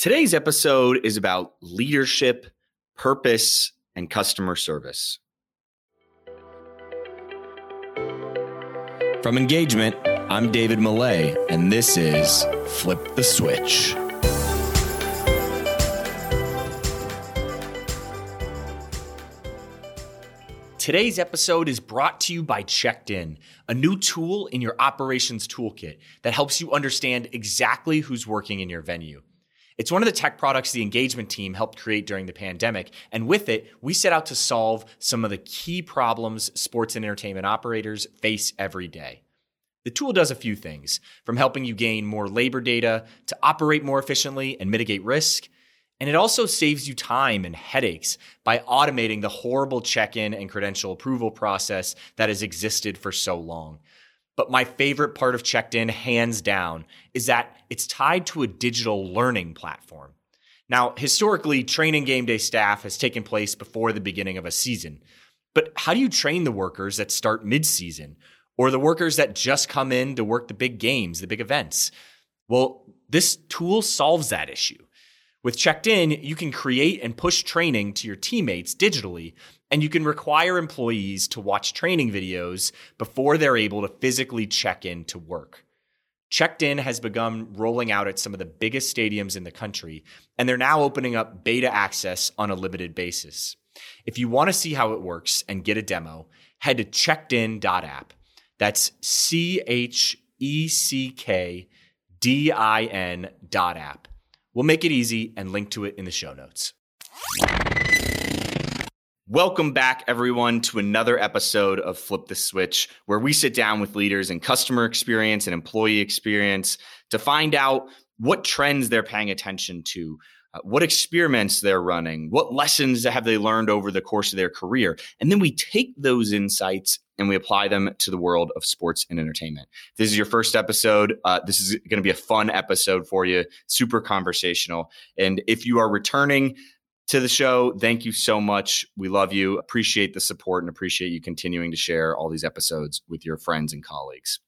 Today's episode is about leadership, purpose, and customer service. From Engagement, I'm David Millay, and this is Flip the Switch. Today's episode is brought to you by Checked In, a new tool in your operations toolkit that helps you understand exactly who's working in your venue. It's one of the tech products the engagement team helped create during the pandemic. And with it, we set out to solve some of the key problems sports and entertainment operators face every day. The tool does a few things from helping you gain more labor data to operate more efficiently and mitigate risk. And it also saves you time and headaches by automating the horrible check in and credential approval process that has existed for so long. But my favorite part of Checked In, hands down, is that it's tied to a digital learning platform. Now, historically, training game day staff has taken place before the beginning of a season. But how do you train the workers that start mid-season or the workers that just come in to work the big games, the big events? Well, this tool solves that issue. With Checked In, you can create and push training to your teammates digitally and you can require employees to watch training videos before they're able to physically check in to work. Checked In has begun rolling out at some of the biggest stadiums in the country, and they're now opening up beta access on a limited basis. If you want to see how it works and get a demo, head to checkedin.app. That's C H E C K D I N dot app. We'll make it easy and link to it in the show notes. Welcome back, everyone, to another episode of Flip the Switch, where we sit down with leaders in customer experience and employee experience to find out what trends they're paying attention to, uh, what experiments they're running, what lessons have they learned over the course of their career. And then we take those insights and we apply them to the world of sports and entertainment. This is your first episode. Uh, this is going to be a fun episode for you, super conversational. And if you are returning, to the show. Thank you so much. We love you. Appreciate the support and appreciate you continuing to share all these episodes with your friends and colleagues.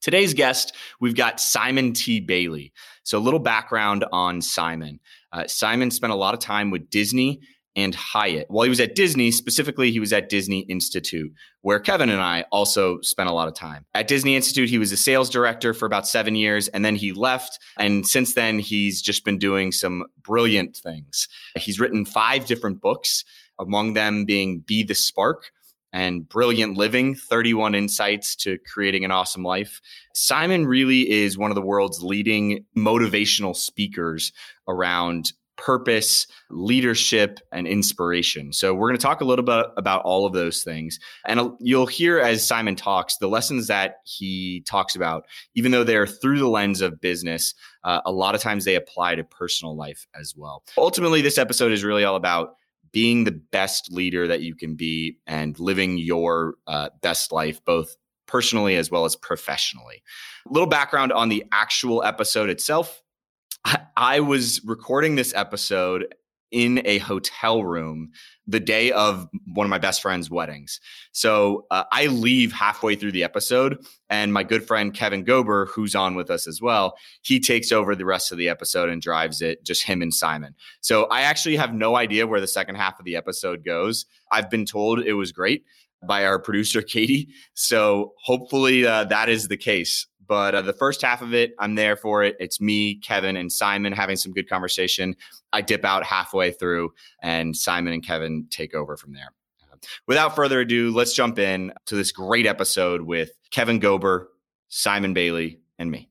Today's guest, we've got Simon T. Bailey. So, a little background on Simon. Uh, Simon spent a lot of time with Disney and Hyatt. While he was at Disney, specifically, he was at Disney Institute, where Kevin and I also spent a lot of time. At Disney Institute, he was a sales director for about seven years, and then he left. And since then, he's just been doing some brilliant things. He's written five different books, among them being Be the Spark. And Brilliant Living 31 Insights to Creating an Awesome Life. Simon really is one of the world's leading motivational speakers around purpose, leadership, and inspiration. So, we're going to talk a little bit about all of those things. And you'll hear as Simon talks, the lessons that he talks about, even though they're through the lens of business, uh, a lot of times they apply to personal life as well. Ultimately, this episode is really all about being the best leader that you can be and living your uh, best life, both personally as well as professionally. A little background on the actual episode itself. I, was recording this episode in a hotel room the day of one of my best friend's weddings. So uh, I leave halfway through the episode, and my good friend Kevin Gober, who's on with us as well, he takes over the rest of the episode and drives it, just him and Simon. So I actually have no idea where the second half of the episode goes. I've been told it was great by our producer, Katie. So hopefully uh, that is the case. But uh, the first half of it, I'm there for it. It's me, Kevin, and Simon having some good conversation. I dip out halfway through, and Simon and Kevin take over from there. without further ado, let's jump in to this great episode with Kevin Gober, Simon Bailey, and me.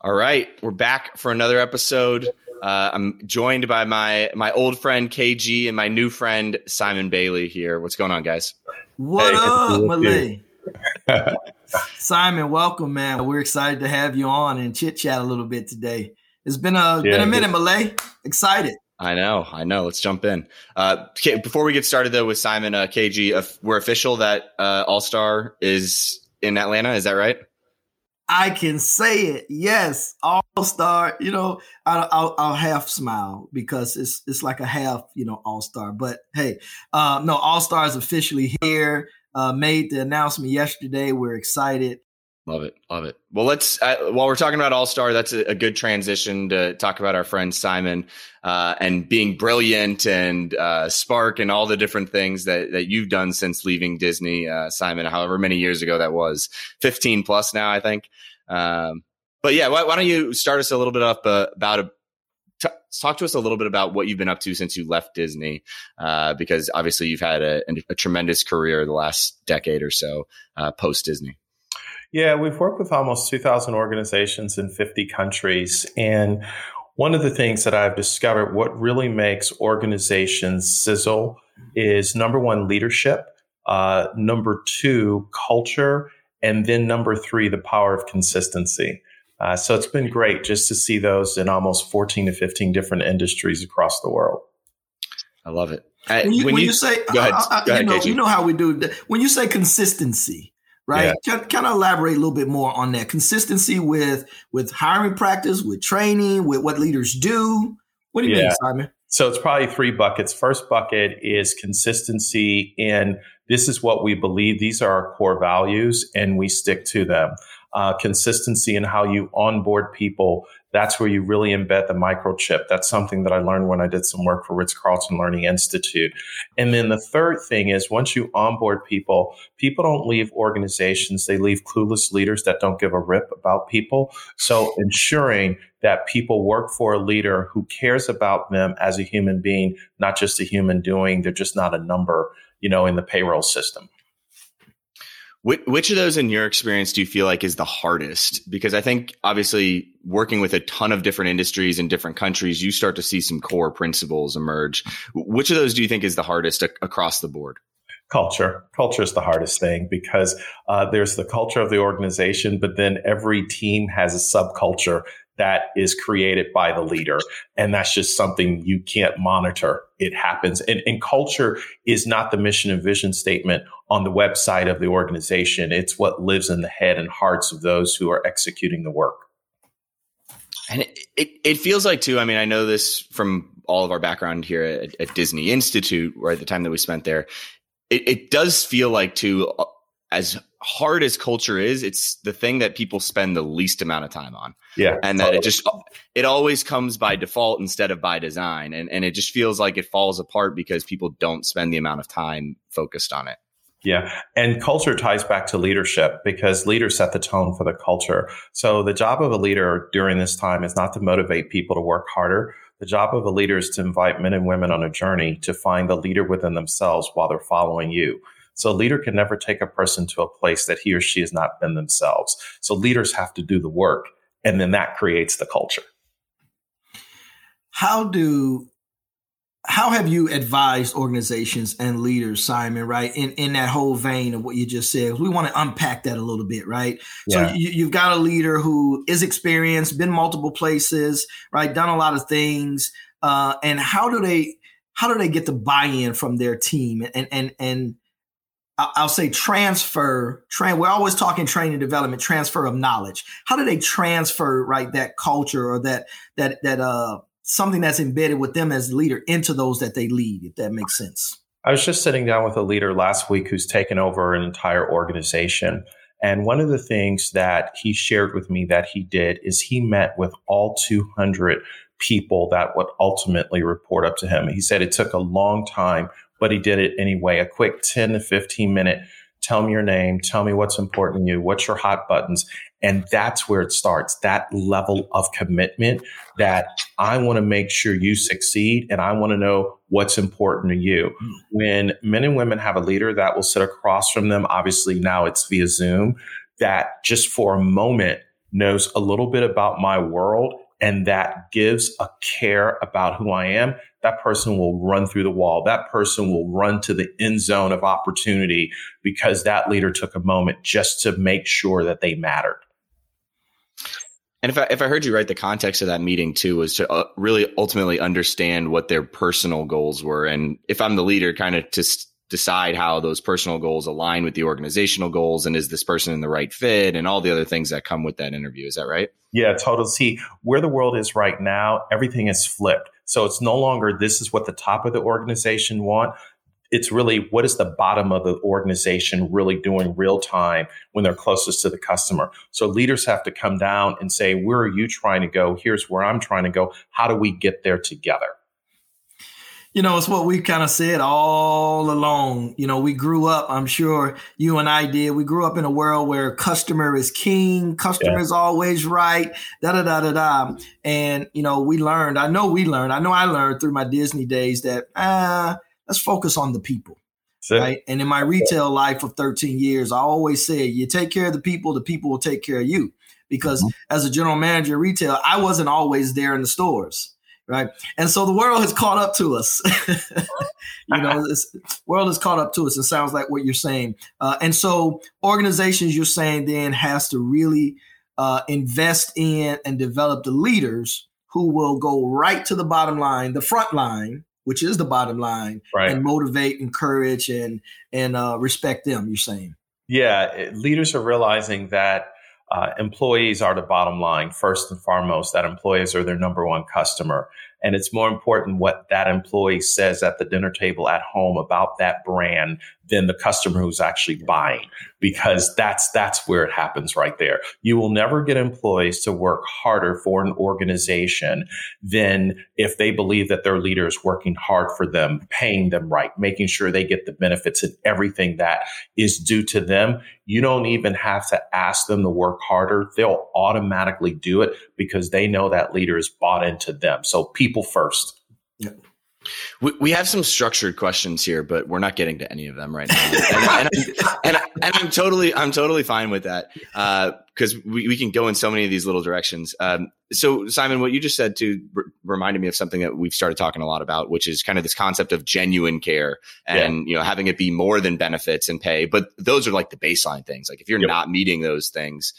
All right, we're back for another episode. Uh, I'm joined by my my old friend KG and my new friend Simon Bailey here. What's going on, guys? What hey, up, Millay? Simon, welcome, man. We're excited to have you on and chit chat a little bit today. It's been a yeah, been a minute, Millay. Excited. I know, I know. Let's jump in. Uh, before we get started, though, with Simon uh, KG, uh, we're official that uh, All Star is in Atlanta. Is that right? I can say it. Yes, All Star. You know, I'll, I'll, half smile because it's it's like a half, you know, All Star. But hey, uh, no, All Star is officially here uh, made the announcement yesterday. We're excited. Love it. Love it. Well, let's, uh, while we're talking about All Star, that's a, a, good transition to talk about our friend Simon uh, and being brilliant and uh, Spark and all the different things that, that you've done since leaving Disney, uh, Simon, however many years ago that was 15 plus now, I think. Um, but yeah, why, why, don't you start us a little bit up uh, about a, T- talk to us a little bit about what you've been up to since you left Disney, uh, because obviously you've had a, a, tremendous career the last decade or so uh, post Disney. Yeah, we've worked with almost 2,000 organizations in 50 countries. And one of the things that I've discovered, what really makes organizations sizzle is number one, leadership, uh, number two, culture, and then number three, the power of consistency. Uh, so it's been great just to see those in almost 14 to 15 different industries across the world. I love it. When you, when when you, you say, go ahead, uh, go ahead, know, you know how we do, when you say consistency, right? Yeah. Can, kind of elaborate a little bit more on that consistency with with hiring practice, with training, with what leaders do. What do you yeah. mean, Simon? So it's probably three buckets. First bucket is consistency in this is what we believe. These are our core values, and we stick to them. Uh, consistency in how you onboard people that's where you really embed the microchip. That's something that I learned when I did some work for Ritz Carlton Learning Institute. And then the third thing is once you onboard people, people don't leave organizations, they leave clueless leaders that don't give a rip about people. So ensuring that people work for a leader who cares about them as a human being, not just a human doing, they're just not a number, you know, in the payroll system. Which, of those, in your experience, do you feel like is the hardest? Because I think obviously working with a ton of different industries in different countries, you start to see some core principles emerge. Which of those do you think is the hardest a- across the board? Culture. Culture is the hardest thing because uh, there's the culture of the organization, but then every team has a subculture that is created by the leader. And that's just something you can't monitor. It happens. And, and, culture is not the mission and vision statement on the website of the organization. It's what lives in the head and hearts of those who are executing the work. And it, it, it feels like too, I mean, I know this from all of our background here at, at Disney Institute, at the time that we spent there. It, it does feel like too, uh, as hard as culture is, it's the thing that people spend the least amount of time on. Yeah. And that it just, it always comes by default instead of by design. And, and it just feels like it falls apart because people don't spend the amount of time focused on it. Yeah. And culture ties back to leadership because leaders set the tone for the culture. So the job of a leader during this time is not to motivate people to work harder. The job of a leader is to invite men and women on a journey to find the leader within themselves while they're following you. So a leader can never take a person to a place that he or she has not been themselves. So leaders have to do the work and then that creates the culture. How do how have you advised organizations and leaders, Simon, right? In in that whole vein of what you just said. We want to unpack that a little bit, right? Yeah. So you, have got a leader who is experienced, been multiple places, right? Done a lot of things. Uh, and how do they how do they get the buy-in from their team and and and I'll say transfer. Train. We're always talking training development, transfer of knowledge. How do they transfer right that culture or that that that uh something that's embedded with them as leader into those that they lead? If that makes sense. I was just sitting down with a leader last week who's taken over an entire organization. And one of the things that he shared with me that he did is he met with all 200 people that would ultimately report up to him. He said it took a long time but he did it anyway. A quick 10 to 15 minute, tell me your name, tell me what's important to you, what's your hot buttons. And that's where it starts. That level of commitment that I want to make sure you succeed and I want to know what's important to you. Hmm. When men and women have a leader that will sit across from them, obviously now it's via Zoom, that just for a moment knows a little bit about my world and that gives a care about who I am, that person will run through the wall. That person will run to the end zone of opportunity because that leader took a moment just to make sure that they mattered. And if I, if I heard you right, the context of that meeting too was to uh, really ultimately understand what their personal goals were. And if I'm the leader, kind of to decide how those personal goals align with the organizational goals and is this person in the right fit and all the other things that come with that interview. Is that right? Yeah, totally. See, where the world is right now, everything is flipped. So it's no longer this is what the top of the organization want. it's really what is the bottom of the organization really doing real time when they're closest to the customer. So leaders have to come down and say, where are you trying to go? Here's where I'm trying to go. How do we get there together? You know, it's what we kind of said all along. You know, we grew up, I'm sure you and I did. We grew up in a world where customer is king, customer yeah. is always right, da da da da da. And, you know, we learned, I know we learned, I know I learned through my Disney days that, ah, let's focus on the people. Right. And in my retail life of 13 years, I always say, you take care of the people, the people will take care of you. Because mm-hmm. as a general manager of retail, I wasn't always there in the stores right? And so the world has caught up to us. you know, this world has caught up to us. It sounds like what you're saying. Uh, and so organizations, you're saying, then has to really uh, invest in and develop the leaders who will go right to the bottom line, the front line, which is the bottom line, right. and motivate, encourage, and and uh, respect them. You're saying. Yeah, leaders are realizing that uh, employees are the bottom line first and foremost. That employees are their number one customer. And it's more important what that employee says at the dinner table at home about that brand than the customer who's actually buying because that's that's where it happens right there. You will never get employees to work harder for an organization than if they believe that their leader is working hard for them, paying them right, making sure they get the benefits and everything that is due to them. You don't even have to ask them to work harder. They'll automatically do it because they know that leader is bought into them. So people first. Yeah. We, we have some structured questions here, but we're not getting to any of them right now. And, and, and, and I'm totally, I'm totally fine with that because uh, we, we can go in so many of these little directions. Um, so, Simon, what you just said to r- reminded me of something that we've started talking a lot about, which is kind of this concept of genuine care and yeah. you know having it be more than benefits and pay. But those are like the baseline things. Like if you're yep. not meeting those things,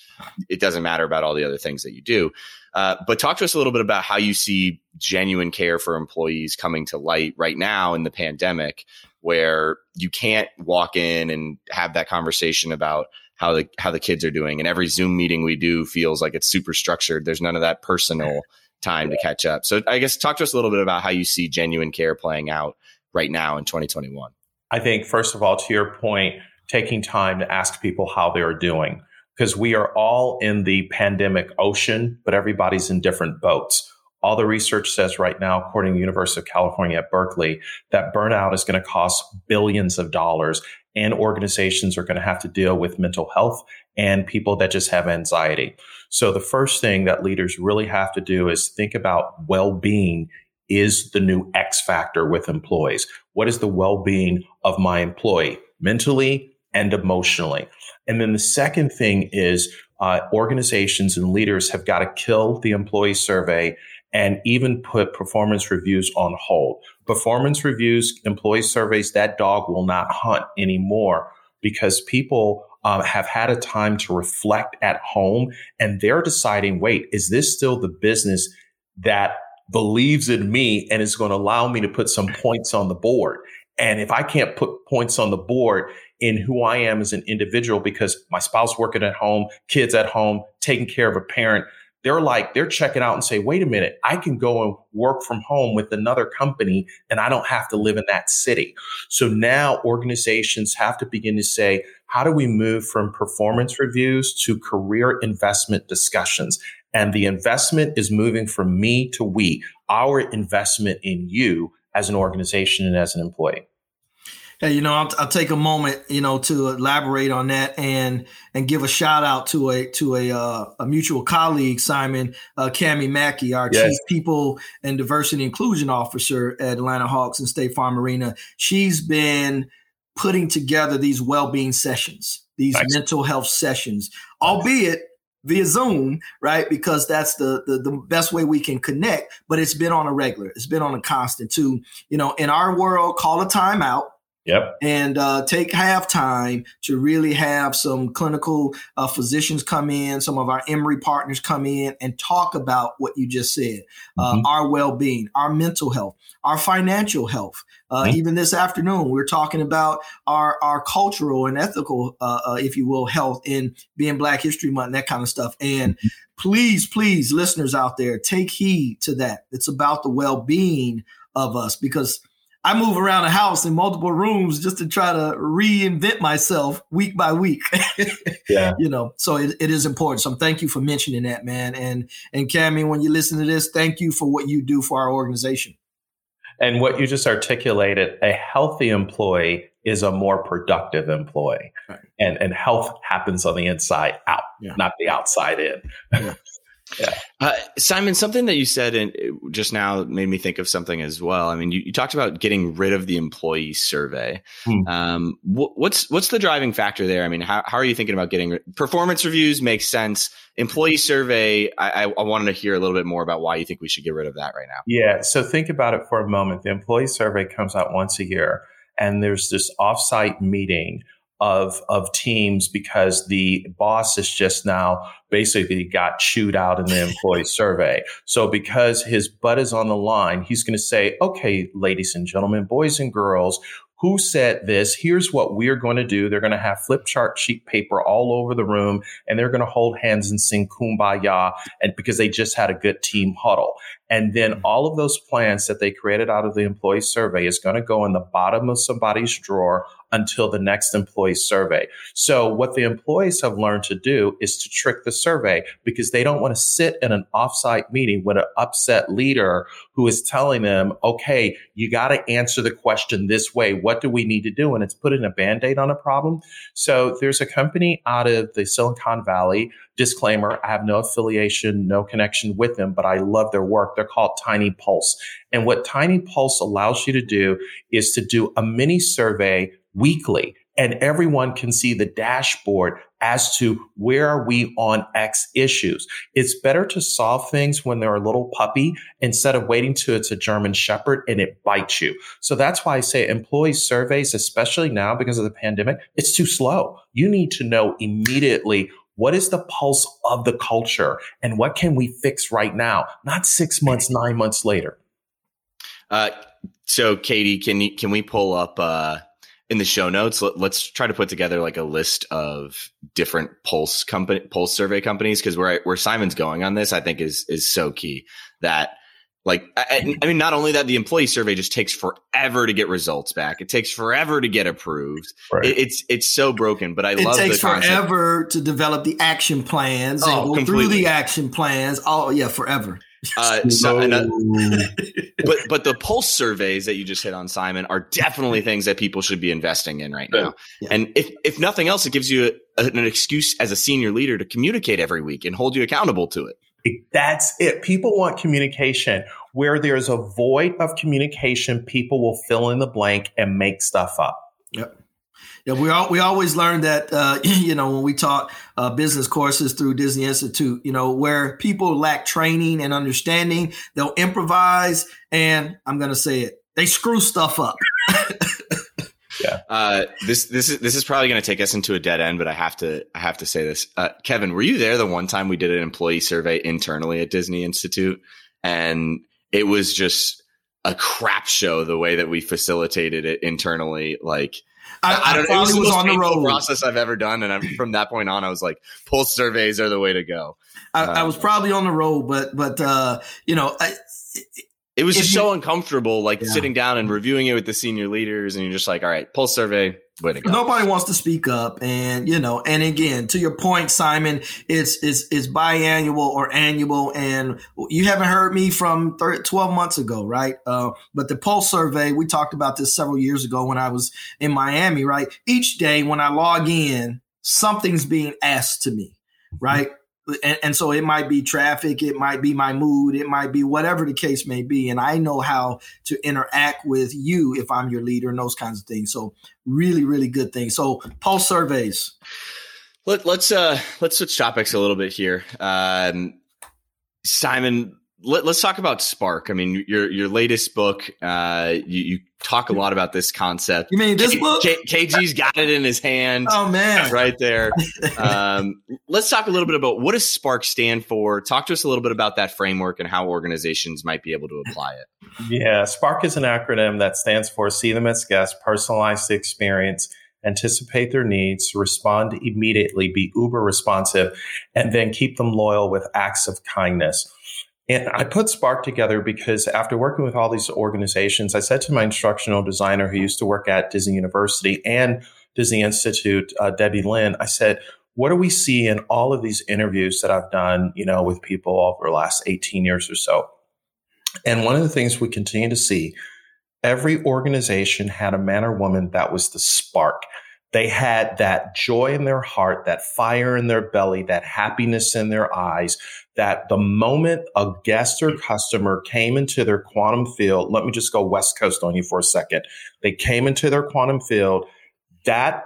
it doesn't matter about all the other things that you do. Uh, but talk to us a little bit about how you see genuine care for employees coming to light right now in the pandemic, where you can't walk in and have that conversation about how the how the kids are doing. And every Zoom meeting we do feels like it's super structured. There's none of that personal time to catch up. So I guess talk to us a little bit about how you see genuine care playing out right now in 2021. I think first of all, to your point, taking time to ask people how they are doing because we are all in the pandemic ocean, but everybody's in different boats. All the research says right now, according to the University of California at Berkeley, that burnout is going to cost billions of dollars and organizations are going to have to deal with mental health and people that just have anxiety. So the first thing that leaders really have to do is think about well-being is the new X factor with employees. What is the well-being of my employee mentally and emotionally? And then the second thing is uh, organizations and leaders have got to kill the employee survey and even put performance reviews on hold. Performance reviews, employee surveys, that dog will not hunt anymore because people um, have had a time to reflect at home and they're deciding, wait, is this still the business that believes in me and is going to allow me to put some points on the board? And if I can't put points on the board, in who I am as an individual because my spouse working at home, kids at home, taking care of a parent. They're like, they're checking out and say, wait a minute, I can go and work from home with another company and I don't have to live in that city. So now organizations have to begin to say, how do we move from performance reviews to career investment discussions? And the investment is moving from me to we, our investment in you as an organization and as an employee. Hey, you know, I'll, I'll, take a moment, you know, to elaborate on that and and give a shout out to a to a uh, a mutual colleague, Simon uh, Cami Mackey, our yes. chief people and diversity inclusion officer at Atlanta Hawks and State Farm Arena. She's been putting together these well being sessions, these mental health sessions, albeit via Zoom, right? Because that's the, the, the best way we can connect. But it's been on a regular, it's been on a constant too. You know, in our world, call a timeout Yep. And uh, take half time to really have some clinical uh, physicians come in, some of our Emory partners come in and talk about what you just said uh, mm-hmm. our well being, our mental health, our financial health. Uh, mm-hmm. Even this afternoon, we're talking about our, our cultural and ethical, uh, uh, if you will, health in being Black History Month and that kind of stuff. And mm-hmm. please, please, listeners out there, take heed to that. It's about the well being of us because I move around the house in multiple rooms just to try to reinvent myself week by week. yeah. You know, so it, it is important. So thank you for mentioning that, man. And and Cami, when you listen to this, thank you for what you do for our organization. And what you just articulated, a healthy employee is a more productive employee. Right. And and health happens on the inside out, yeah. not the outside in. Yeah. Yeah. Uh, Simon, something that you said in, just now made me think of something as well. I mean, you, you talked about getting rid of the employee survey. Hmm. Um, wh- what's what's the driving factor there? I mean, how, how are you thinking about getting performance reviews? Makes sense. Employee survey. I, I, I wanted to hear a little bit more about why you think we should get rid of that right now. Yeah. So think about it for a moment. The employee survey comes out once a year, and there's this offsite meeting of of teams because the boss has just now basically got chewed out in the employee survey. So because his butt is on the line, he's going to say, "Okay, ladies and gentlemen, boys and girls, who said this? Here's what we're going to do. They're going to have flip chart sheet paper all over the room and they're going to hold hands and sing kumbaya and because they just had a good team huddle. And then mm-hmm. all of those plans that they created out of the employee survey is going to go in the bottom of somebody's drawer until the next employee survey. So what the employees have learned to do is to trick the survey because they don't want to sit in an offsite meeting with an upset leader who is telling them, okay, you got to answer the question this way. What do we need to do? And it's putting a band-aid on a problem. So there's a company out of the Silicon Valley disclaimer, I have no affiliation, no connection with them, but I love their work. They're called Tiny Pulse. And what Tiny Pulse allows you to do is to do a mini survey weekly and everyone can see the dashboard as to where are we on X issues. It's better to solve things when they're a little puppy instead of waiting till it's a German shepherd and it bites you. So that's why I say employee surveys, especially now because of the pandemic, it's too slow. You need to know immediately what is the pulse of the culture and what can we fix right now, not six months, nine months later. Uh, so Katie, can you, can we pull up, uh, in the show notes, let, us try to put together like a list of different pulse company, pulse survey companies. Cause where, I, where Simon's going on this, I think is, is so key that like, I, I, mean, not only that, the employee survey just takes forever to get results back. It takes forever to get approved. Right. It, it's it's so broken. But I it love. It takes forever to develop the action plans oh, and go completely. through the action plans. Oh yeah, forever. Uh, so, uh, but but the pulse surveys that you just hit on, Simon, are definitely things that people should be investing in right now. Yeah. And if if nothing else, it gives you a, an excuse as a senior leader to communicate every week and hold you accountable to it. That's it. People want communication. Where there's a void of communication, people will fill in the blank and make stuff up. Yep. Yeah, we all, we always learn that uh, you know when we taught uh, business courses through Disney Institute, you know where people lack training and understanding, they'll improvise, and I'm going to say it, they screw stuff up. yeah. Uh, this this is this is probably going to take us into a dead end, but I have to I have to say this. Uh, Kevin, were you there the one time we did an employee survey internally at Disney Institute, and it was just a crap show the way that we facilitated it internally, like I, I, don't. know. It was the most on the road process I've ever done, and I'm, from that point on, I was like, pulse surveys are the way to go. I, I was probably on the road, but but uh, you know, I, it was just you, so uncomfortable, like yeah. sitting down and reviewing it with the senior leaders, and you're just like, all right, pulse survey, Nobody wants to speak up, and you know, and again, to your point, Simon, it's it's it's biannual or annual, and you haven't heard me from 30, 12 months ago, right? Uh, but the Pulse survey, we talked about this several years ago when I was in Miami, right? Each day when I log in, something's being asked to me, right? And, and, so it might be traffic, it might be my mood, it might be whatever the case may be. And I know how to interact with you if I'm your leader and those kinds of things. So really, really good thing. So pulse surveys. Let, us let's, uh let's switch topics a little bit here. Um, Simon, let, us talk about Spark. I mean, your your latest book, uh, you, you, talk a lot about this concept. You mean this K- book? K- KG's got it in his hand. Oh man, right there. Um, let's talk a little bit about what does Spark stand for. Talk to us a little bit about that framework and how organizations might be able to apply it. Yeah, Spark is an acronym that stands for See Them as Guests, Personalize the Experience anticipate their needs, respond immediately, be uber responsive, and then keep them loyal with acts of kindness. And I put Spark together because after working with all these organizations, I said to my instructional designer who used to work at Disney University and Disney Institute, uh, Debbie Lynn, I said, what do we see in all of these interviews that I've done, you know, with people over the last 18 years or so? And one of the things we continue to see, every organization had a man or woman that was the spark. They had that joy in their heart, that fire in their belly, that happiness in their eyes, that the moment a guest or customer came into their quantum field, let me just go West Coast on you for a second. They came into their quantum field, that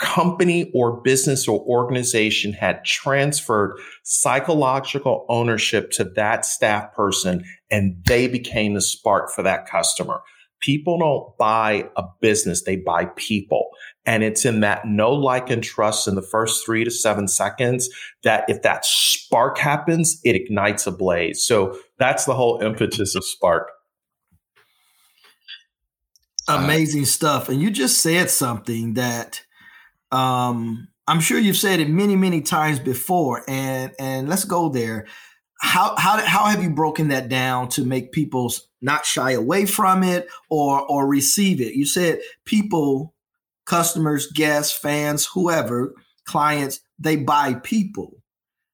company or business or organization had transferred psychological ownership to that staff person and they became the spark for that customer. People don't buy a business, they buy people. And it's in that no like, and trust in the first three to seven seconds that if that spark happens, it ignites a blaze. So that's the whole impetus of Spark. Amazing stuff. And you just said something that um, I'm sure you've said it many, many times before. And and let's go there. How how how have you broken that down to make people not shy away from it or or receive it? You said people customers, guests, fans, whoever, clients, they buy people.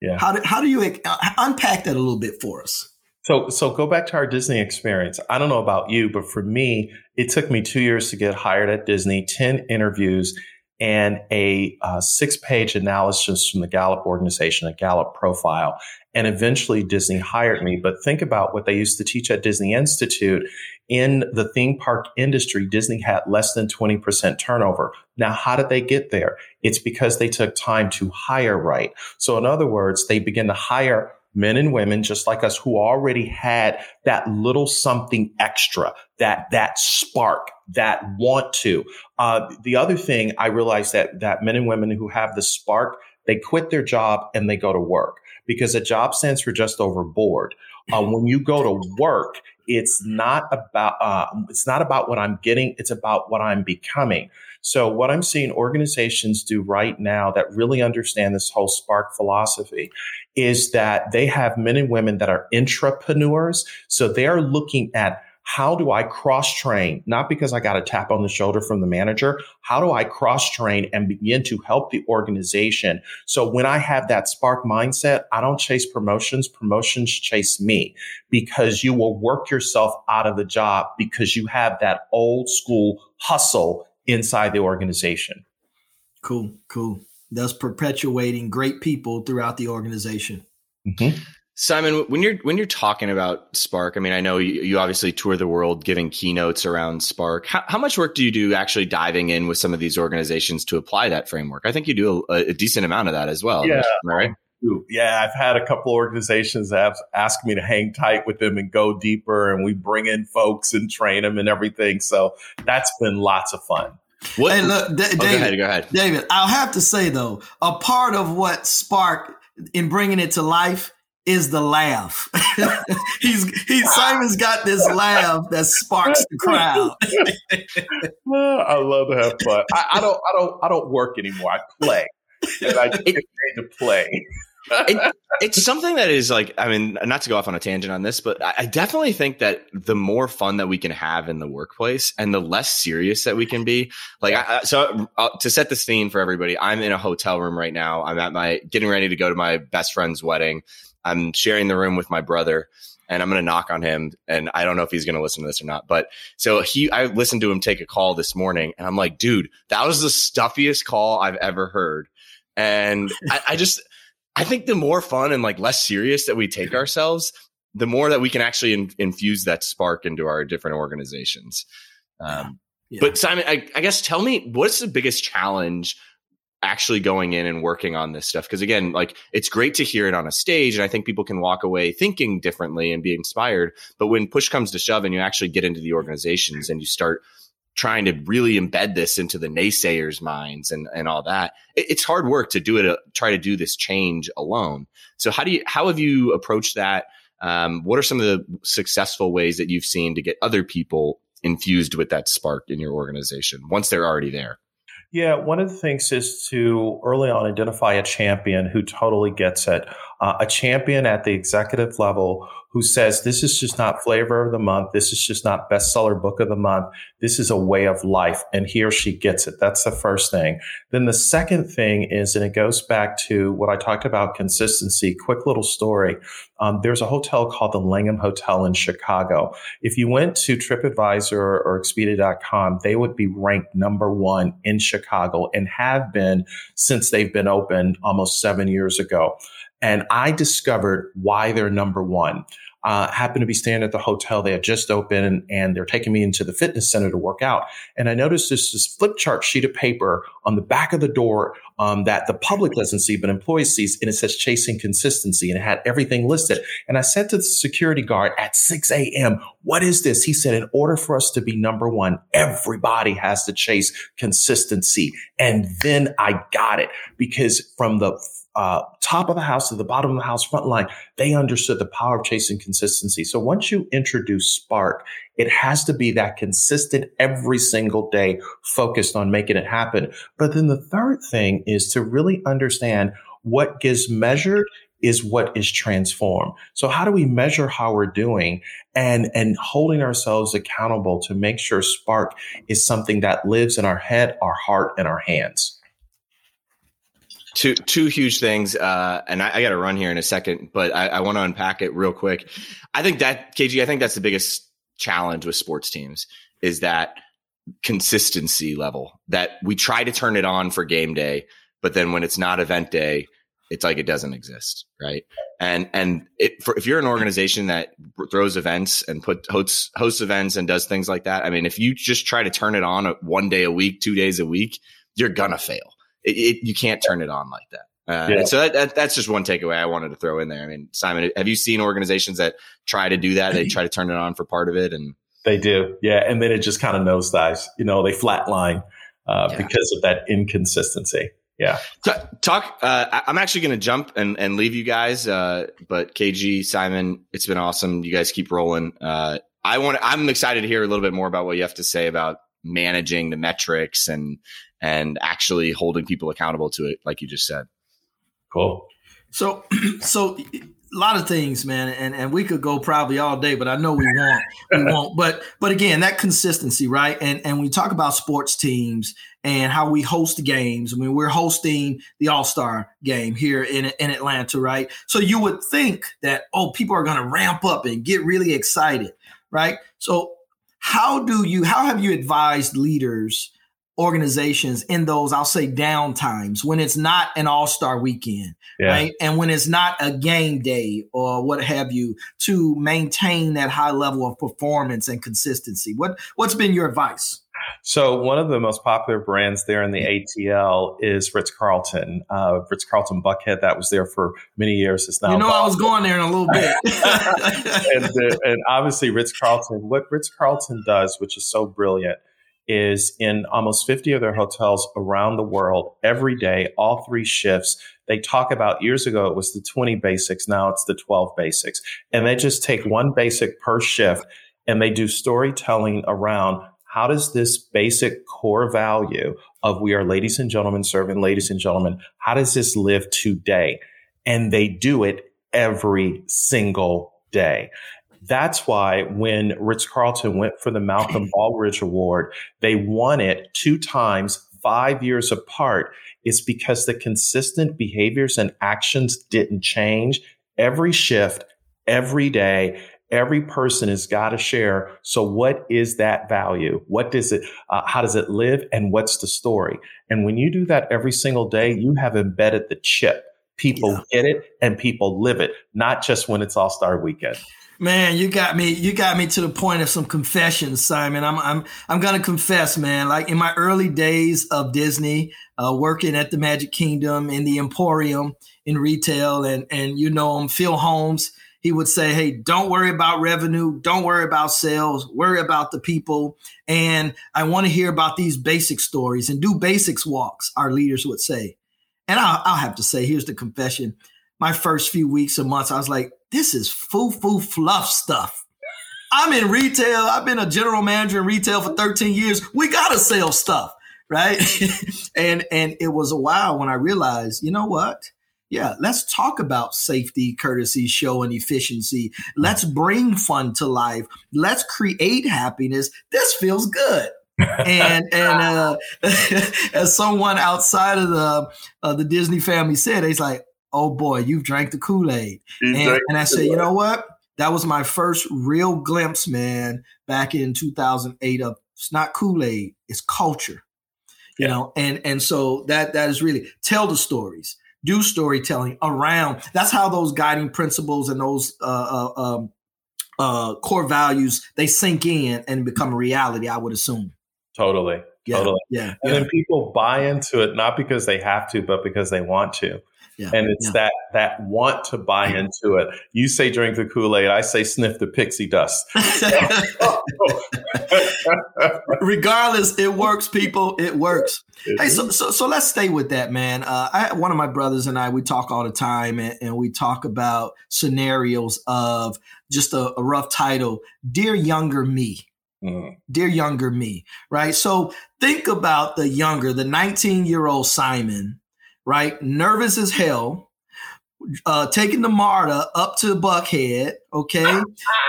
Yeah. How do, how do you uh, unpack that a little bit for us? So, so go back to our Disney experience. I don't know about you, but for me, it took me two years to get hired at Disney, 10 interviews and a uh, six page analysis from the Gallup organization, a Gallup profile. And eventually Disney hired me. But think about what they used to teach at Disney Institute. In the theme park industry, Disney had less than 20% turnover. Now, how did they get there? It's because they took time to hire right. So in other words, they began to hire men and women just like us who already had that little something extra, that, that spark, that want to. Uh, the other thing I realized that, that men and women who have the spark, they quit their job and they go to work because a job stands for just overboard. Uh, when you go to work, it's not about uh, it's not about what I'm getting; it's about what I'm becoming. So, what I'm seeing organizations do right now that really understand this whole spark philosophy is that they have men and women that are intrapreneurs. So, they are looking at how do I cross train? Not because I got a tap on the shoulder from the manager. How do I cross train and begin to help the organization? So when I have that spark mindset, I don't chase promotions. Promotions chase me because you will work yourself out of the job because you have that old school hustle inside the organization. Cool, cool. Thus perpetuating great people throughout the organization. Mm-hmm. Simon, when you're when you're talking about Spark, I mean, I know you, you obviously tour the world giving keynotes around Spark. How, how, much work do you do actually diving in with some of these organizations to apply that framework? I think you do a, a decent amount of that as well. Yeah, right. Yeah, I've had a couple organizations that have asked me to hang tight with them and go deeper, and we bring in folks and train them and everything. So that's been lots of fun. What? Hey, look, D- oh, David, go ahead, go ahead. David, I'll have to say though, a part of what Spark in bringing it to life is the laugh. He's he Simon's got this laugh that sparks the crowd. I love to have fun. I, I, don't I don't I don't work anymore. I play. And I get paid to play. it, it's something that is like, I mean, not to go off on a tangent on this, but I definitely think that the more fun that we can have in the workplace and the less serious that we can be, like, I, so uh, to set the scene for everybody, I'm in a hotel room right now. I'm at my getting ready to go to my best friend's wedding. I'm sharing the room with my brother and I'm going to knock on him. And I don't know if he's going to listen to this or not. But so he, I listened to him take a call this morning and I'm like, dude, that was the stuffiest call I've ever heard. And I, I just, I think the more fun and like less serious that we take ourselves, the more that we can actually in, infuse that spark into our different organizations. Um, yeah. But Simon, I, I guess tell me what's the biggest challenge actually going in and working on this stuff. Because again like it's great to hear it on a stage and i think people can walk away thinking differently and be inspired but when push comes to shove and you actually get into the organizations and you start trying to really embed this into the naysayers minds and and all that it, it's hard work to do it uh, try to do this change alone. So how do you how have you approached that? Um, what are some of the successful ways that you've seen to get other people infused with that spark in your organization once they're already there yeah, one of the things is to early on identify a champion who totally gets it. Uh, a champion at the executive level who says this is just not flavor of the month. This is just not bestseller book of the month. This is a way of life. And he or she gets it. That's the first thing. Then the second thing is, and it goes back to what I talked about consistency. Quick little story. Um, there's a hotel called the Langham Hotel in Chicago. If you went to TripAdvisor or Expedia.com, they would be ranked number one in Chicago and have been since they've been open almost seven years ago. And I discovered why they're number one. Uh, happened to be staying at the hotel. They had just opened and they're taking me into the fitness center to work out. And I noticed this, this flip chart sheet of paper on the back of the door um, that the public doesn't see, but employees sees. And it says chasing consistency and it had everything listed. And I said to the security guard at 6 a.m., what is this? He said, in order for us to be number one, everybody has to chase consistency. And then I got it because from the uh, top of the house to the bottom of the house front line, they understood the power of chasing consistency. So once you introduce Spark, it has to be that consistent every single day, focused on making it happen. But then the third thing is to really understand what gets measured is what is transformed. So how do we measure how we're doing and, and holding ourselves accountable to make sure Spark is something that lives in our head, our heart, and our hands? Two two huge things, uh, and I, I got to run here in a second, but I, I want to unpack it real quick. I think that KG, I think that's the biggest challenge with sports teams is that consistency level that we try to turn it on for game day, but then when it's not event day, it's like it doesn't exist, right? And and it, for, if you're an organization that throws events and put hosts hosts events and does things like that, I mean, if you just try to turn it on one day a week, two days a week, you're gonna fail it, it, you can't turn it on like that. Uh, yeah. So that, that, that's just one takeaway I wanted to throw in there. I mean, Simon, have you seen organizations that try to do that? They try to turn it on for part of it, and they do, yeah. And then it just kind of nosedives. You know, they flatline uh, yeah. because of that inconsistency. Yeah. Talk. Uh, I'm actually going to jump and, and leave you guys. Uh, but KG, Simon, it's been awesome. You guys keep rolling. Uh, I want. I'm excited to hear a little bit more about what you have to say about managing the metrics and and actually holding people accountable to it, like you just said. Cool. So, so a lot of things, man, and and we could go probably all day, but I know we won't. we won't. But but again, that consistency, right? And and we talk about sports teams and how we host games. I mean, we're hosting the All Star game here in in Atlanta, right? So you would think that oh, people are going to ramp up and get really excited, right? So how do you how have you advised leaders? organizations in those, I'll say down times when it's not an all star weekend, yeah. right? And when it's not a game day or what have you to maintain that high level of performance and consistency. What, what's been your advice? So one of the most popular brands there in the ATL is Ritz Carlton. Uh, Ritz Carlton Buckhead that was there for many years. Is now you know I was going there in a little bit. and, uh, and obviously Ritz Carlton. What Ritz Carlton does, which is so brilliant, is in almost 50 of their hotels around the world every day, all three shifts. They talk about years ago, it was the 20 basics. Now it's the 12 basics. And they just take one basic per shift and they do storytelling around how does this basic core value of we are ladies and gentlemen serving ladies and gentlemen, how does this live today? And they do it every single day. That's why when Ritz Carlton went for the Malcolm Baldrige Award, they won it two times, five years apart. It's because the consistent behaviors and actions didn't change. Every shift, every day, every person has got to share. So what is that value? What does it, uh, how does it live? And what's the story? And when you do that every single day, you have embedded the chip. People yeah. get it and people live it, not just when it's all star weekend. Man, you got me. You got me to the point of some confessions, Simon. I'm I'm I'm gonna confess, man. Like in my early days of Disney, uh, working at the Magic Kingdom in the Emporium in retail, and and you know him, Phil Holmes. He would say, "Hey, don't worry about revenue. Don't worry about sales. Worry about the people." And I want to hear about these basic stories and do basics walks. Our leaders would say, and I'll, I'll have to say, here's the confession my first few weeks and months, I was like, this is foo foo fluff stuff. I'm in retail. I've been a general manager in retail for 13 years. We gotta sell stuff, right? and and it was a while when I realized, you know what? Yeah, let's talk about safety, courtesy, show, and efficiency. Let's bring fun to life. Let's create happiness. This feels good. and and uh, as someone outside of the uh, the Disney family said, he's like, "Oh boy, you've drank the Kool Aid." And, and I said, "You know what? That was my first real glimpse, man, back in 2008 of it's not Kool Aid, it's culture." You yeah. know, and and so that that is really tell the stories, do storytelling around. That's how those guiding principles and those uh, uh, um, uh, core values they sink in and become a reality. I would assume. Totally. Yeah, totally. Yeah. And yeah. then people buy into it not because they have to, but because they want to. Yeah, and it's yeah. that that want to buy into it. You say drink the Kool Aid. I say sniff the pixie dust. Regardless, it works, people. It works. Hey, so, so so let's stay with that, man. Uh, I one of my brothers and I we talk all the time, and, and we talk about scenarios of just a, a rough title, "Dear Younger Me." Mm. Dear younger me, right? So think about the younger, the 19 year old Simon, right? Nervous as hell, uh, taking the MARTA up to Buckhead, okay,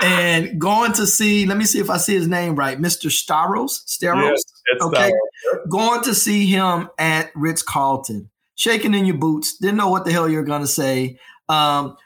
and going to see. Let me see if I see his name right, Mr. Staros. Staros, yes, okay, Staros. going to see him at Ritz Carlton, shaking in your boots. Didn't know what the hell you're to say. Um,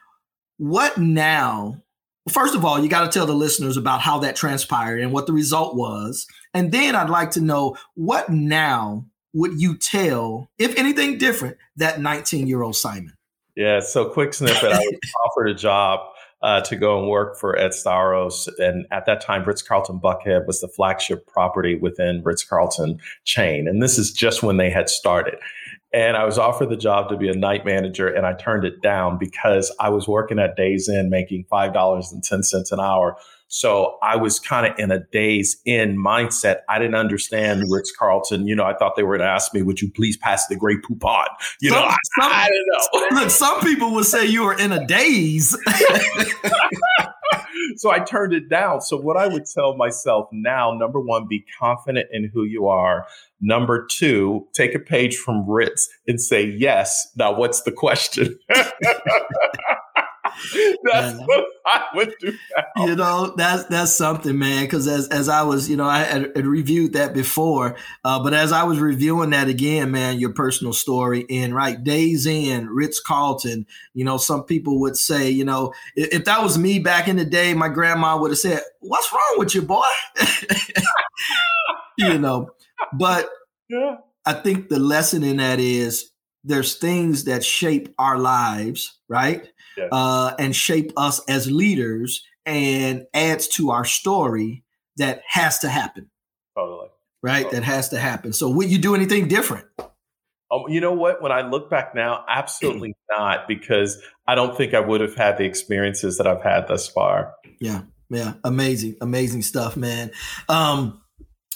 what now? first of all, you got to tell the listeners about how that transpired and what the result was. And then I'd like to know what now would you tell, if anything different, that 19 year old Simon? Yeah, so quick snippet. I was offered a job uh, to go and work for Ed Staros. And at that time, Ritz Carlton Buckhead was the flagship property within Ritz Carlton chain. And this is just when they had started. And I was offered the job to be a night manager, and I turned it down because I was working at Days Inn making $5.10 an hour. So I was kind of in a Days Inn mindset. I didn't understand Ritz Carlton. You know, I thought they were going to ask me, "Would you please pass the Grey Poupon?" You some, know, I, some, I don't know. Look, some people would say you were in a daze. so I turned it down. So what I would tell myself now, number one, be confident in who you are. Number two, take a page from Ritz and say yes. Now, what's the question? that's what I would do. Now. You know, that's that's something, man. Because as as I was, you know, I had, had reviewed that before, uh, but as I was reviewing that again, man, your personal story and right Days Inn, Ritz Carlton. You know, some people would say, you know, if, if that was me back in the day, my grandma would have said, "What's wrong with you, boy?" you know, but yeah. I think the lesson in that is there's things that shape our lives, right? Yeah. Uh, and shape us as leaders and adds to our story that has to happen. Totally. Right? Totally. That has to happen. So would you do anything different? Um, you know what? When I look back now, absolutely not, because I don't think I would have had the experiences that I've had thus far. Yeah. Yeah. Amazing. Amazing stuff, man. Um,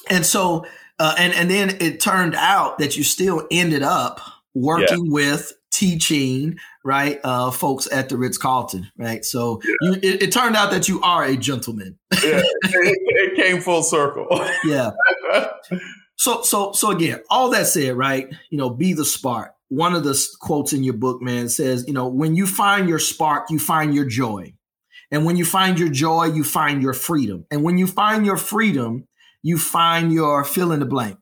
and so, uh, and, and then it turned out that you still ended up working yeah. with teaching right uh folks at the Ritz Carlton right? So yeah. you, it, it, turned out that you are a gentleman. Yeah it, it came full circle. Yeah. So so so again all that said right you know be the spark. One of the quotes in your book man says you know when you find your spark you find your joy. And when you find your joy you find your freedom. And when you find your freedom you find your fill in the blank.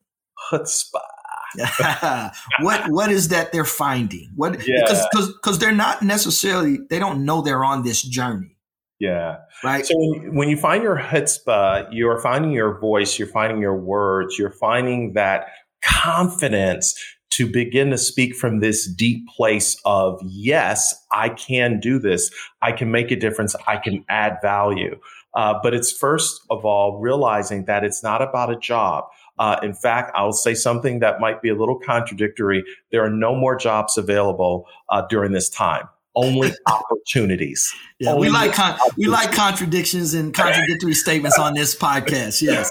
Chutzpah what what is that they're finding? What yeah. because because they're not necessarily they don't know they're on this journey. Yeah. Right. So when you find your chutzpah, you're finding your voice, you're finding your words, you're finding that confidence to begin to speak from this deep place of, yes, I can do this. I can make a difference. I can add value. Uh, but it's first of all realizing that it's not about a job. Uh, in fact, I'll say something that might be a little contradictory. There are no more jobs available uh, during this time. Only opportunities. Yeah, Only we like con- we like contradictions and contradictory statements on this podcast. Yes,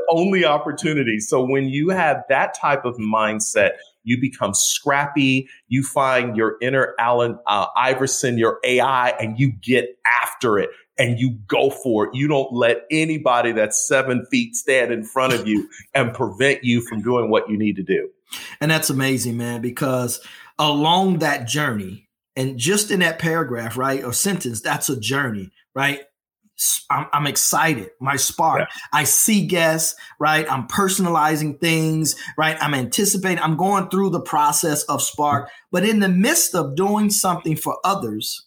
only opportunities. So when you have that type of mindset, you become scrappy. You find your inner Allen uh, Iverson, your AI, and you get after it and you go for it. You don't let anybody that's seven feet stand in front of you and prevent you from doing what you need to do. And that's amazing, man, because along that journey, and just in that paragraph, right, or sentence, that's a journey, right? I'm, I'm, excited. My spark. Yeah. I see guests, right? I'm personalizing things, right? I'm anticipating. I'm going through the process of spark. But in the midst of doing something for others,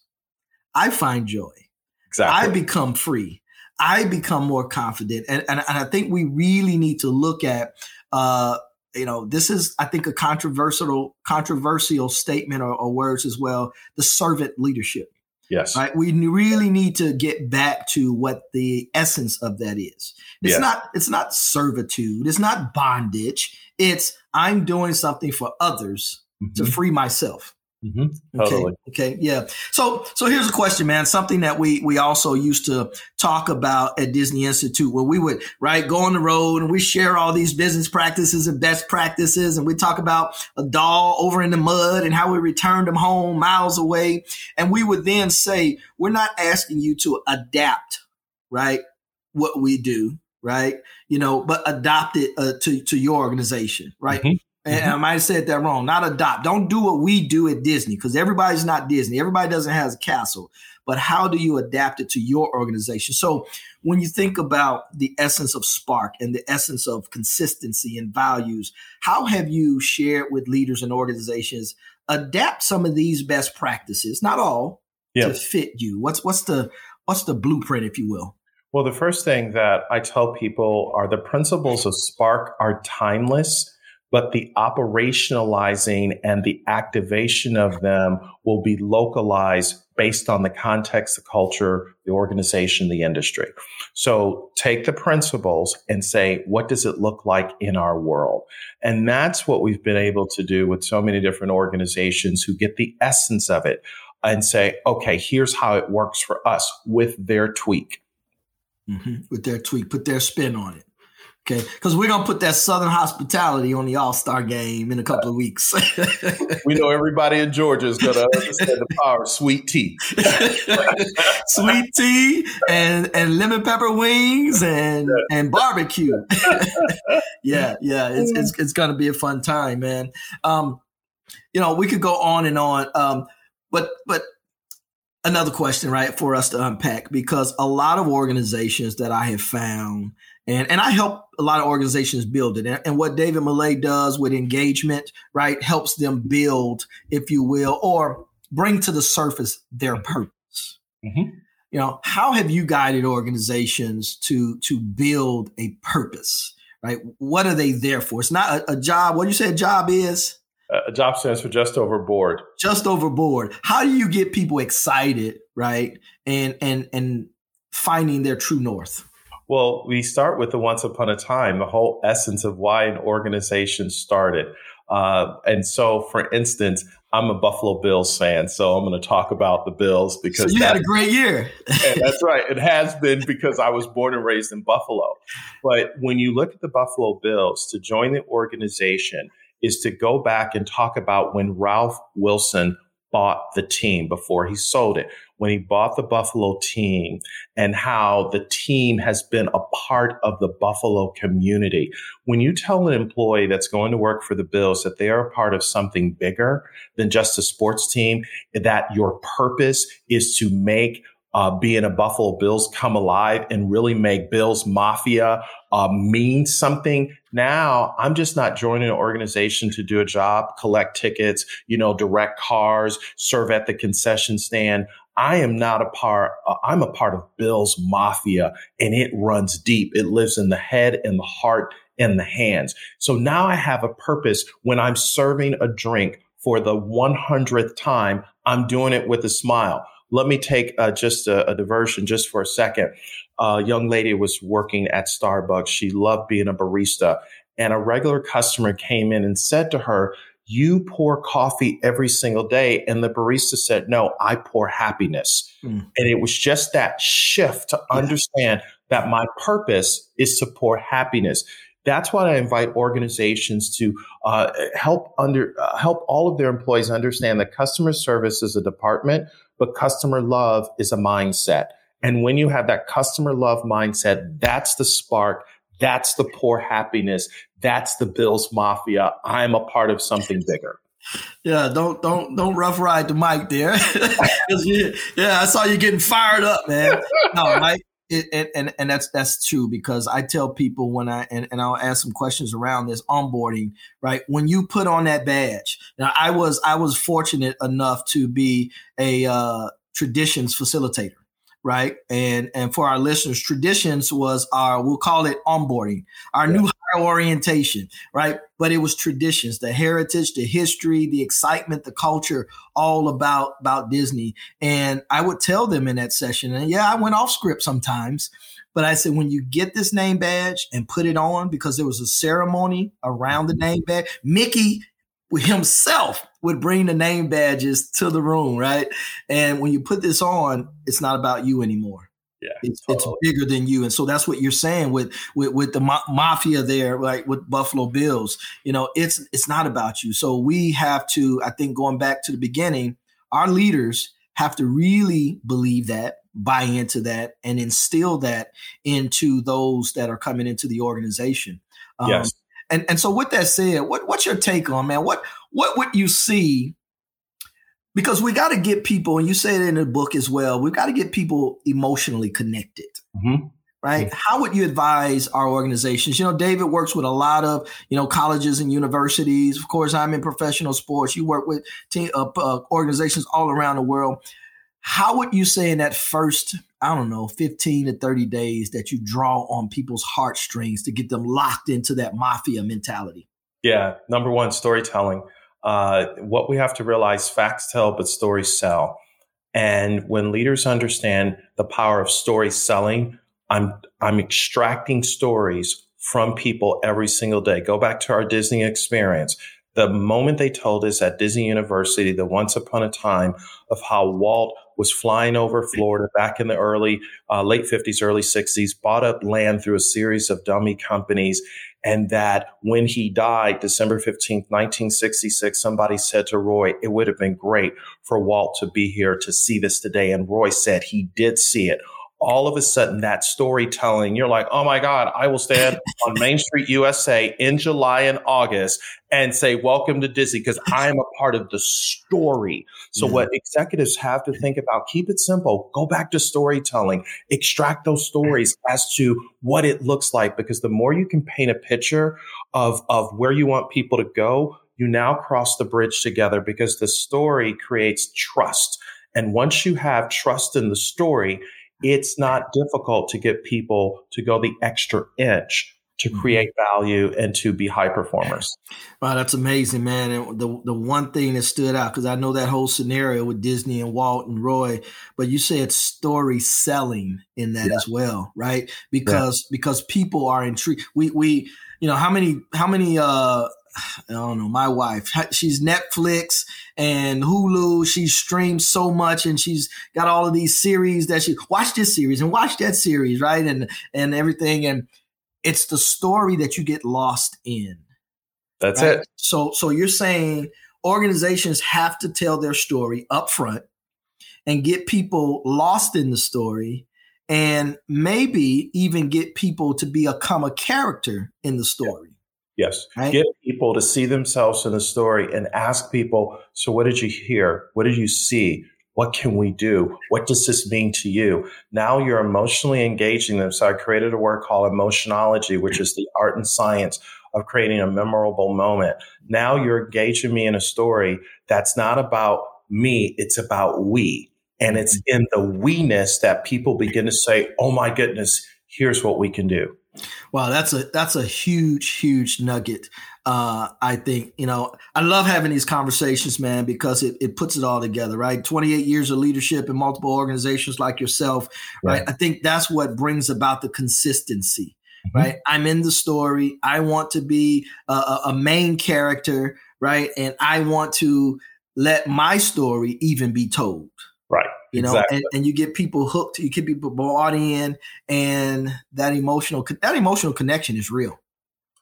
I find joy. Exactly. I become free. I become more confident. And, and, and I think we really need to look at, uh, you know, this is, I think, a controversial, controversial statement or, or words as well. The servant leadership. Yes. Right. We really need to get back to what the essence of that is. It's yes. not it's not servitude, it's not bondage. It's I'm doing something for others mm-hmm. to free myself. Mm-hmm. Totally. Okay. Okay. Yeah. So, so here's a question, man. Something that we we also used to talk about at Disney Institute, where we would right go on the road and we share all these business practices and best practices, and we talk about a doll over in the mud and how we returned them home miles away, and we would then say, we're not asking you to adapt, right, what we do, right, you know, but adopt it uh, to to your organization, right. Mm-hmm. And. I might have said that wrong. Not adopt. Don't do what we do at Disney because everybody's not Disney. Everybody doesn't have a castle. But how do you adapt it to your organization? So when you think about the essence of Spark and the essence of consistency and values, how have you shared with leaders and organizations adapt some of these best practices, not all, to fit you? What's what's the what's the blueprint, if you will? Well, the first thing that I tell people are the principles of Spark are timeless but the operationalizing and the activation of them will be localized based on the context, the culture, the organization, the industry. So take the principles and say, what does it look like in our world? And that's what we've been able to do with so many different organizations who get the essence of it and say, okay, here's how it works for us with their tweak. Mm-hmm. With their tweak, put their spin on it. Okay, because we're gonna put that Southern hospitality on the All Star game in a couple of weeks. we know everybody in Georgia is gonna understand the power of sweet tea, sweet tea, and and lemon pepper wings and and barbecue. yeah, yeah, it's, it's it's gonna be a fun time, man. Um, you know, we could go on and on, um, but but another question, right, for us to unpack because a lot of organizations that I have found and, and I help a lot of organizations build it. And, and what David Millay does with engagement, right, helps them build, if you will, or bring to the surface their mm-hmm. purpose. Mm-hmm. You know, how have you guided organizations to to build a purpose? Right? What are they there for? It's not a, a job. What do you say a job is? A job stands for just overboard. Just overboard. How do you get people excited, right? And and and finding their true north. Well, we start with the once upon a time, the whole essence of why an organization started. Uh, and so, for instance, I'm a Buffalo Bills fan, so I'm going to talk about the Bills because so you had a great year. that's right. It has been because I was born and raised in Buffalo. But when you look at the Buffalo Bills, to join the organization is to go back and talk about when Ralph Wilson bought the team before he sold it, when he bought the Buffalo team, and how the team has been a part of the Buffalo community. When you tell an employee that's going to work for the Bills that they are a part of something bigger than just a sports team, that your purpose is to make uh, being a Buffalo Bills come alive and really make Bills Mafia uh, mean something. Now I'm just not joining an organization to do a job, collect tickets, you know, direct cars, serve at the concession stand. I am not a part, uh, I'm a part of Bills Mafia and it runs deep. It lives in the head and the heart and the hands. So now I have a purpose when I'm serving a drink for the 100th time. I'm doing it with a smile. Let me take uh, just a, a, diversion just for a second. A young lady was working at Starbucks. She loved being a barista. And a regular customer came in and said to her, you pour coffee every single day. And the barista said, no, I pour happiness. Mm. And it was just that shift to understand that my purpose is to pour happiness. That's why I invite organizations to uh, help under uh, help all of their employees understand that customer service is a department but customer love is a mindset. And when you have that customer love mindset, that's the spark. That's the pour happiness. That's the Bills Mafia. I'm a part of something bigger. Yeah, don't don't don't rough ride the mic there. you, yeah, I saw you getting fired up, man. No, Mike, it, and and that's that's true because I tell people when I and, and I'll ask some questions around this onboarding, right? When you put on that badge, now I was I was fortunate enough to be a uh, traditions facilitator, right? And and for our listeners, traditions was our we'll call it onboarding, our yeah. new hire orientation, right? But it was traditions, the heritage, the history, the excitement, the culture, all about about Disney. And I would tell them in that session, and yeah, I went off script sometimes. But I said, when you get this name badge and put it on, because there was a ceremony around the name badge, Mickey himself would bring the name badges to the room, right? And when you put this on, it's not about you anymore. Yeah, it's, totally. it's bigger than you, and so that's what you're saying with with with the ma- mafia there, right? With Buffalo Bills, you know, it's it's not about you. So we have to, I think, going back to the beginning, our leaders have to really believe that, buy into that, and instill that into those that are coming into the organization. Um, yes. And and so with that said, what what's your take on man? What what would you see? Because we got to get people, and you say it in the book as well. We've got to get people emotionally connected. Mm-hmm. Right? Mm-hmm. How would you advise our organizations? You know, David works with a lot of you know colleges and universities. Of course, I'm in professional sports. You work with team, uh, uh, organizations all around the world. How would you say in that first I don't know, 15 to 30 days that you draw on people's heartstrings to get them locked into that mafia mentality? Yeah. Number one, storytelling. Uh, what we have to realize facts tell, but stories sell. And when leaders understand the power of story selling, I'm, I'm extracting stories from people every single day. Go back to our Disney experience. The moment they told us at Disney University the once upon a time of how Walt was flying over Florida back in the early, uh, late 50s, early 60s, bought up land through a series of dummy companies. And that when he died, December 15th, 1966, somebody said to Roy, it would have been great for Walt to be here to see this today. And Roy said he did see it all of a sudden that storytelling, you're like, oh my God, I will stand on Main Street USA in July and August and say, welcome to Disney because I am a part of the story. So what executives have to think about, keep it simple, go back to storytelling, extract those stories as to what it looks like, because the more you can paint a picture of, of where you want people to go, you now cross the bridge together because the story creates trust. And once you have trust in the story, it's not difficult to get people to go the extra inch to mm-hmm. create value and to be high performers. Wow, that's amazing, man. And the the one thing that stood out because I know that whole scenario with Disney and Walt and Roy, but you said story selling in that yeah. as well, right? Because yeah. because people are intrigued. We we you know how many how many uh I don't know, my wife, she's Netflix and Hulu. She streams so much and she's got all of these series that she watch this series and watch that series, right? And and everything. And it's the story that you get lost in. That's right? it. So so you're saying organizations have to tell their story up front and get people lost in the story and maybe even get people to become a character in the story. Yes. Right? Get people to see themselves in the story and ask people, so what did you hear? What did you see? What can we do? What does this mean to you? Now you're emotionally engaging them. So I created a word called emotionology, which is the art and science of creating a memorable moment. Now you're engaging me in a story that's not about me. It's about we. And it's mm-hmm. in the we-ness that people begin to say, Oh my goodness, here's what we can do. Wow, that's a that's a huge, huge nugget. Uh, I think you know I love having these conversations, man, because it, it puts it all together, right? Twenty eight years of leadership in multiple organizations like yourself, right? right? I think that's what brings about the consistency, mm-hmm. right? I'm in the story. I want to be a, a main character, right? And I want to let my story even be told, right? You know exactly. and, and you get people hooked you get people bought in and that emotional that emotional connection is real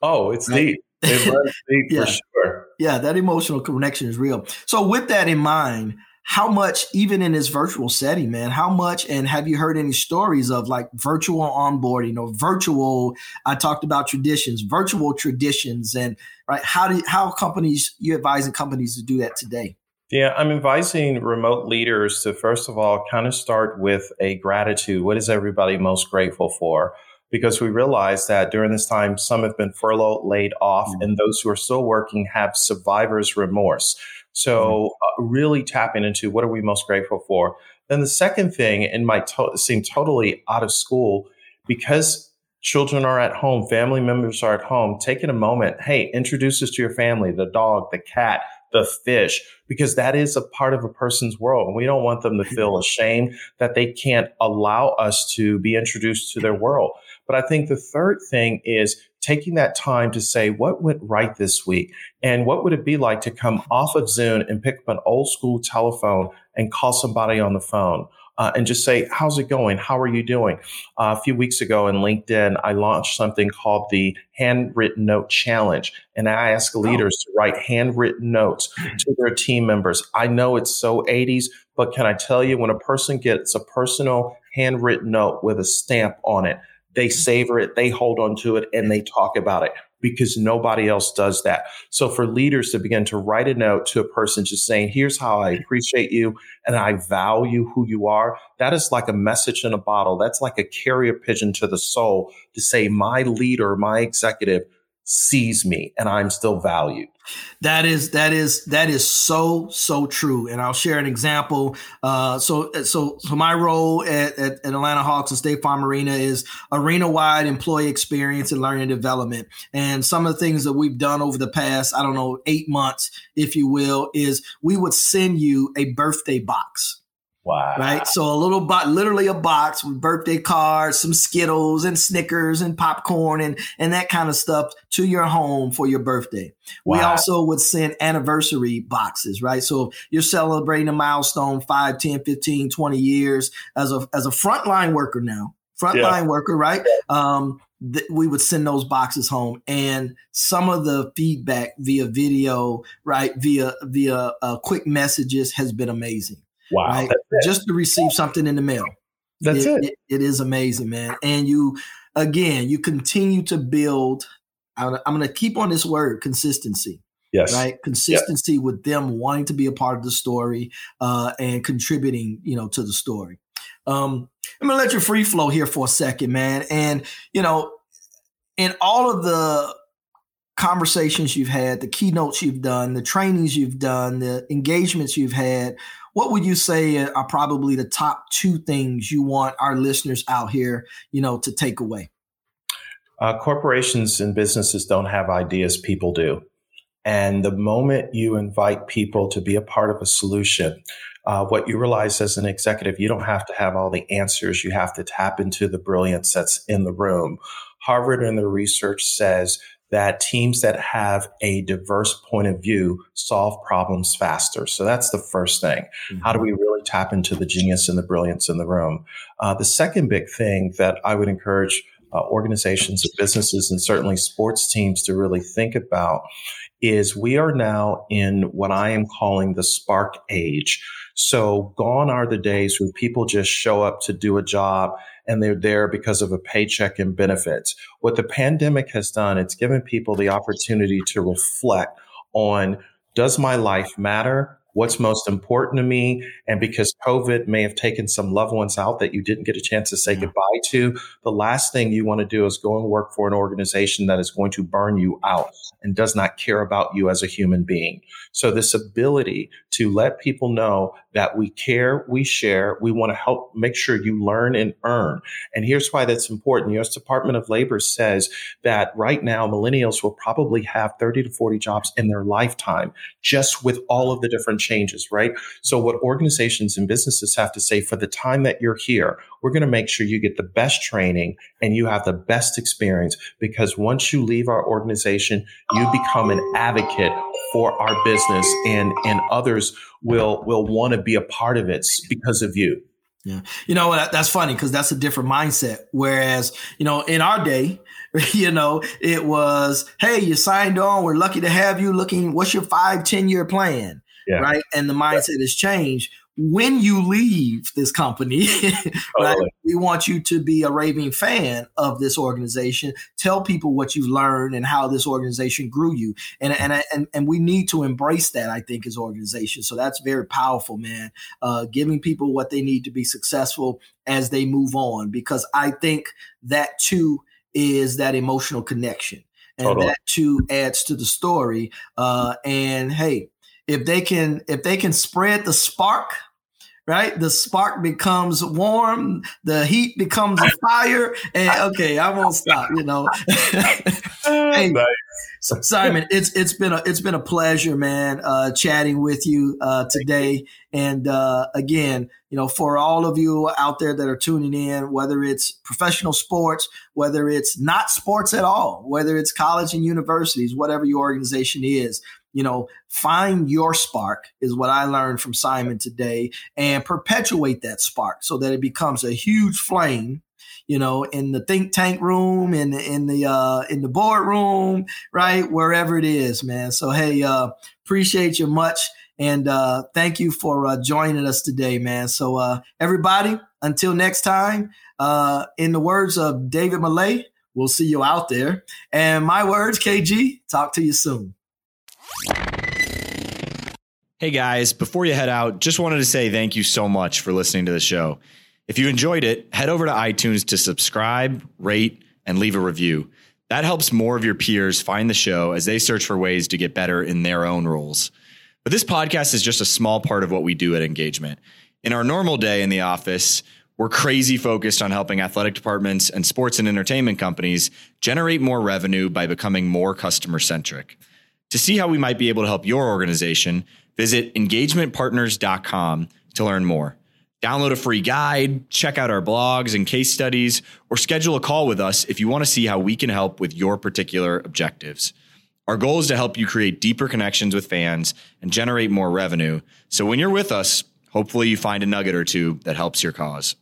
oh it's right? deep it's deep yeah. for sure yeah that emotional connection is real so with that in mind how much, even in this virtual setting, man, how much, and have you heard any stories of like virtual onboarding or virtual? I talked about traditions, virtual traditions, and right. How do how companies you advising companies to do that today? Yeah, I'm advising remote leaders to first of all kind of start with a gratitude. What is everybody most grateful for? Because we realize that during this time, some have been furloughed, laid off, mm-hmm. and those who are still working have survivor's remorse. So mm-hmm. uh, really tapping into what are we most grateful for. Then the second thing, and might to- seem totally out of school, because children are at home, family members are at home, taking a moment, hey, introduce this to your family, the dog, the cat, the fish, because that is a part of a person's world. And we don't want them to mm-hmm. feel ashamed that they can't allow us to be introduced to their world. But I think the third thing is taking that time to say what went right this week and what would it be like to come off of Zoom and pick up an old school telephone and call somebody on the phone. Uh, and just say, how's it going? How are you doing? Uh, a few weeks ago in LinkedIn, I launched something called the Handwritten Note Challenge. And I ask oh. leaders to write handwritten notes to their team members. I know it's so 80s, but can I tell you, when a person gets a personal handwritten note with a stamp on it, they savor it, they hold on to it, and they talk about it because nobody else does that. So for leaders to begin to write a note to a person just saying, here's how I appreciate you and I value who you are, that is like a message in a bottle. That's like a carrier pigeon to the soul to say, my leader, my executive sees me and I'm still valued. That is that is that is so so true, and I'll share an example. Uh, so so so my role at, at, at, Atlanta Hawks and State Farm Arena is arena wide employee experience and learning development. And some of the things that we've done over the past I don't know eight months, if you will, is we would send you a birthday box. Wow. Right. So a little box, literally a box with birthday cards, some Skittles and Snickers and popcorn and, and that kind of stuff to your home for your birthday. Wow. We also would send anniversary boxes, right? So you're celebrating a milestone 5, 10, 15, 20 years as a, as a frontline worker now, frontline yeah. worker, right? Um, th- we would send those boxes home and some of the feedback via video, right? Via, via uh, quick messages has been amazing Wow. Right? Just to receive something in the mail. That's it, it. it. It is amazing, man. And you, again, you continue to build. I'm, going to keep on this word consistency. Yes. Right. Consistency yep. with them wanting to be a part of the story uh, and contributing, you know, to the story. Um, I'm going to let you free flow here for a second, man. And, you know, in all of the conversations you've had, the keynotes you've done, the trainings you've done, the engagements you've had, what would you say are probably the top two things you want our listeners out here, you know, to take away? Uh, corporations and businesses don't have ideas, people do. And the moment you invite people to be a part of a solution, uh, what you realize as an executive, you don't have to have all the answers. You have to tap into the brilliance that's in the room. Harvard and the research says that teams that have a diverse point of view solve problems faster. So that's the first thing. Mm-hmm. How do we really tap into the genius and the brilliance in the room? Uh, the second big thing that I would encourage uh, organizations and businesses and certainly sports teams to really think about is we are now in what I am calling the spark age. So gone are the days where people just show up to do a job and they're there because of a paycheck and benefits. What the pandemic has done, it's given people the opportunity to reflect on does my life matter? What's most important to me. And because COVID may have taken some loved ones out that you didn't get a chance to say yeah. goodbye to, the last thing you want to do is go and work for an organization that is going to burn you out and does not care about you as a human being. So this ability to let people know that we care, we share, we want to help make sure you learn and earn. And here's why that's important. The US Department of Labor says that right now millennials will probably have 30 to 40 jobs in their lifetime just with all of the different changes, right? So what organizations and businesses have to say for the time that you're here, we're going to make sure you get the best training and you have the best experience because once you leave our organization, you become an advocate for our business and, and others will, will want to be a part of it because of you. Yeah. You know, that's funny because that's a different mindset. Whereas, you know, in our day, you know, it was, hey, you signed on. We're lucky to have you looking. What's your five, 10 year plan? Yeah. right? And the mindset has changed when you leave this company, right, we want you to be a raving fan of this organization. Tell people what you've learned and how this organization grew you. And and and, and we need to embrace that, I think, as organizations. So that's very powerful, man. Uh, giving people what they need to be successful as they move on, because I think that too is that emotional connection. And totally. that too adds to the story. Uh, and hey, if they can if they can spread the spark right? The spark becomes warm, the heat becomes a fire, and okay, I won't stop. You know, hey. Simon, it's it's been a it's been a pleasure, man, uh, chatting with you uh, today. And uh, again, you know, for all of you out there that are tuning in, whether it's professional sports, whether it's not sports at all, whether it's college and universities, whatever your organization is, you know, find your spark is what I learned from Simon today and perpetuate that spark so that it becomes a huge flame you know, in the think tank room, in the, in the uh, in the boardroom, right, wherever it is, man. So hey, uh, appreciate you much, and uh, thank you for uh, joining us today, man. So uh, everybody, until next time, uh, in the words of David Millay, we'll see you out there. And my words, KG, talk to you soon. Hey guys, before you head out, just wanted to say thank you so much for listening to the show. If you enjoyed it, head over to iTunes to subscribe, rate, and leave a review. That helps more of your peers find the show as they search for ways to get better in their own roles. But this podcast is just a small part of what we do at Engagement. In our normal day in the office, we're crazy focused on helping athletic departments and sports and entertainment companies generate more revenue by becoming more customer centric. To see how we might be able to help your organization, visit engagementpartners.com to learn more. Download a free guide, check out our blogs and case studies, or schedule a call with us if you want to see how we can help with your particular objectives. Our goal is to help you create deeper connections with fans and generate more revenue. So when you're with us, hopefully you find a nugget or two that helps your cause.